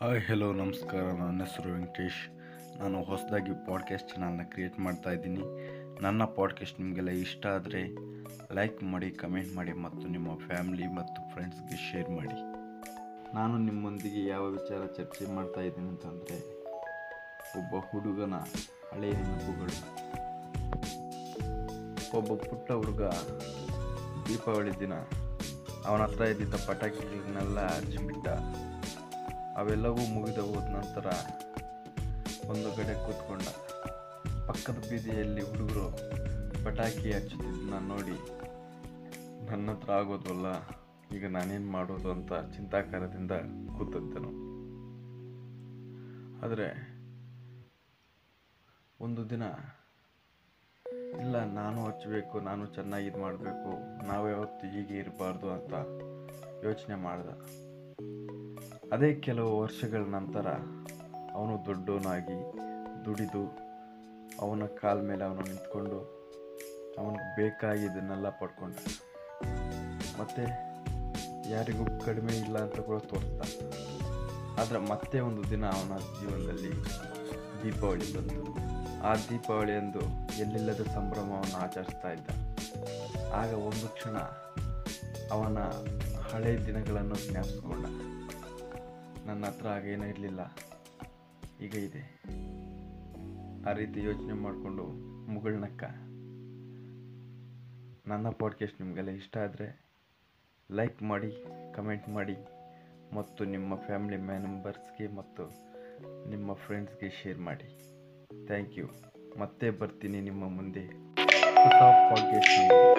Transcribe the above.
Hi hello ನಮಸ್ಕಾರ. ನನ್ನ ಹೆಸರು ವೆಂಕಟೇಶ್. ನಾನು ಹೊಸದಾಗಿ ಪಾಡ್ಕಾಸ್ಟ್ ಚಾನಲ್ನ ಕ್ರಿಯೇಟ್ ಮಾಡ್ತಾ ಇದ್ದೀನಿ. ನನ್ನ ಪಾಡ್ಕಾಸ್ಟ್ ನಿಮಗೆಲ್ಲ ಇಷ್ಟ ಆದರೆ ಲೈಕ್ ಮಾಡಿ ಕಮೆಂಟ್ ಮಾಡಿ ಮತ್ತು ನಿಮ್ಮ ಫ್ಯಾಮಿಲಿ ಮತ್ತು ಫ್ರೆಂಡ್ಸ್ಗೆ ಶೇರ್ ಮಾಡಿ. ನಾನು ನಿಮ್ಮೊಂದಿಗೆ ಯಾವ ವಿಚಾರ ಚರ್ಚೆ ಮಾಡ್ತಾ ಇದ್ದೀನಿ ಅಂತಂದರೆ, ಒಬ್ಬ ಹುಡುಗನ ಹಳೆಯ ನೆನಪುಗಳು. ಒಬ್ಬ ಪುಟ್ಟ ಹುಡುಗ ದೀಪಾವಳಿ ದಿನ, ಅವನ ಹತ್ರ ಇದ್ದಿದ್ದ ಪಟಾಕಿಗಳನ್ನೆಲ್ಲ ಹಚ್ಚಿಬಿಟ್ಟ. ಅವೆಲ್ಲವೂ ಮುಗಿದು ಹೋದ ನಂತರ ಒಂದು ಕಡೆ ಕೂತ್ಕೊಂಡ. ಪಕ್ಕದ ಬೀದಿಯಲ್ಲಿ ಹುಡುಗರು ಪಟಾಕಿ ಹಚ್ಚುತ್ತಿದ್ದನ್ನ ನೋಡಿ ನನ್ನ ಹತ್ರ ಆಗೋದಲ್ಲ, ಈಗ ನಾನೇನು ಮಾಡೋದು ಅಂತ ಚಿಂತಾಕಾರದಿಂದ ಕೂತಿದ್ದನು ಆದರೆ ಒಂದು ದಿನ, ಇಲ್ಲ, ನಾನು ಹಚ್ಚಬೇಕು, ನಾನು ಚೆನ್ನಾಗಿ ಇದು ಮಾಡಬೇಕು, ನಾವು ಯಾವತ್ತು ಹೀಗೆ ಇರಬಾರ್ದು ಅಂತ ಯೋಚನೆ ಮಾಡ್ದ. ಅದೇ ಕೆಲವು ವರ್ಷಗಳ ನಂತರ ಅವನು ದೊಡ್ಡವನಾಗಿ ದುಡಿದು ಅವನ ಕಾಲ ಮೇಲೆ ಅವನು ನಿಂತ್ಕೊಂಡು ಅವನಿಗೆ ಬೇಕಾಗಿದ್ದನ್ನೆಲ್ಲ ಪಡ್ಕೊಂಡ. ಮತ್ತು ಯಾರಿಗೂ ಕಡಿಮೆ ಇಲ್ಲ ಅಂತ ಕೂಡ ತೋರಿಸ್ದ. ಆದರೆ ಮತ್ತೆ ಒಂದು ದಿನ ಅವನ ಜೀವನದಲ್ಲಿ ದೀಪಾವಳಿ ಬಂತು. ಆ ದೀಪಾವಳಿಯಂದು ಎಲ್ಲಿಲ್ಲದ ಸಂಭ್ರಮವನ್ನು ಆಚರಿಸ್ತಾ ಇದ್ದ. ಆಗ ಒಂದು ಕ್ಷಣ ಅವನ ಹಳೆಯ ದಿನಗಳನ್ನು ಜ್ಞಾಪಿಸ್ಕೊಂಡ. ನನ್ನ ಹತ್ರ ಆಗೇನೂ ಇರಲಿಲ್ಲ. ಈಗ ಇದೆ. ಆ ರೀತಿ ಯೋಚನೆ ಮಾಡಿಕೊಂಡು ಮುಗುಳ್ನಕ್ಕ. ನನ್ನ ಪಾಡ್ಕಾಸ್ಟ್ ನಿಮಗೆಲ್ಲ ಇಷ್ಟ ಆದರೆ ಲೈಕ್ ಮಾಡಿ ಕಮೆಂಟ್ ಮಾಡಿ, ಮತ್ತು ನಿಮ್ಮ ಫ್ಯಾಮಿಲಿ ಮೆಂಬರ್ಸ್ಗೆ ಮತ್ತು ನಿಮ್ಮ ಫ್ರೆಂಡ್ಸ್ಗೆ ಶೇರ್ ಮಾಡಿ. ಥ್ಯಾಂಕ್ ಯು ಮತ್ತೆ ಬರ್ತೀನಿ ನಿಮ್ಮ ಮುಂದೆ. ಹೊಸ ಪಾಡ್ಕಾಸ್ಟ್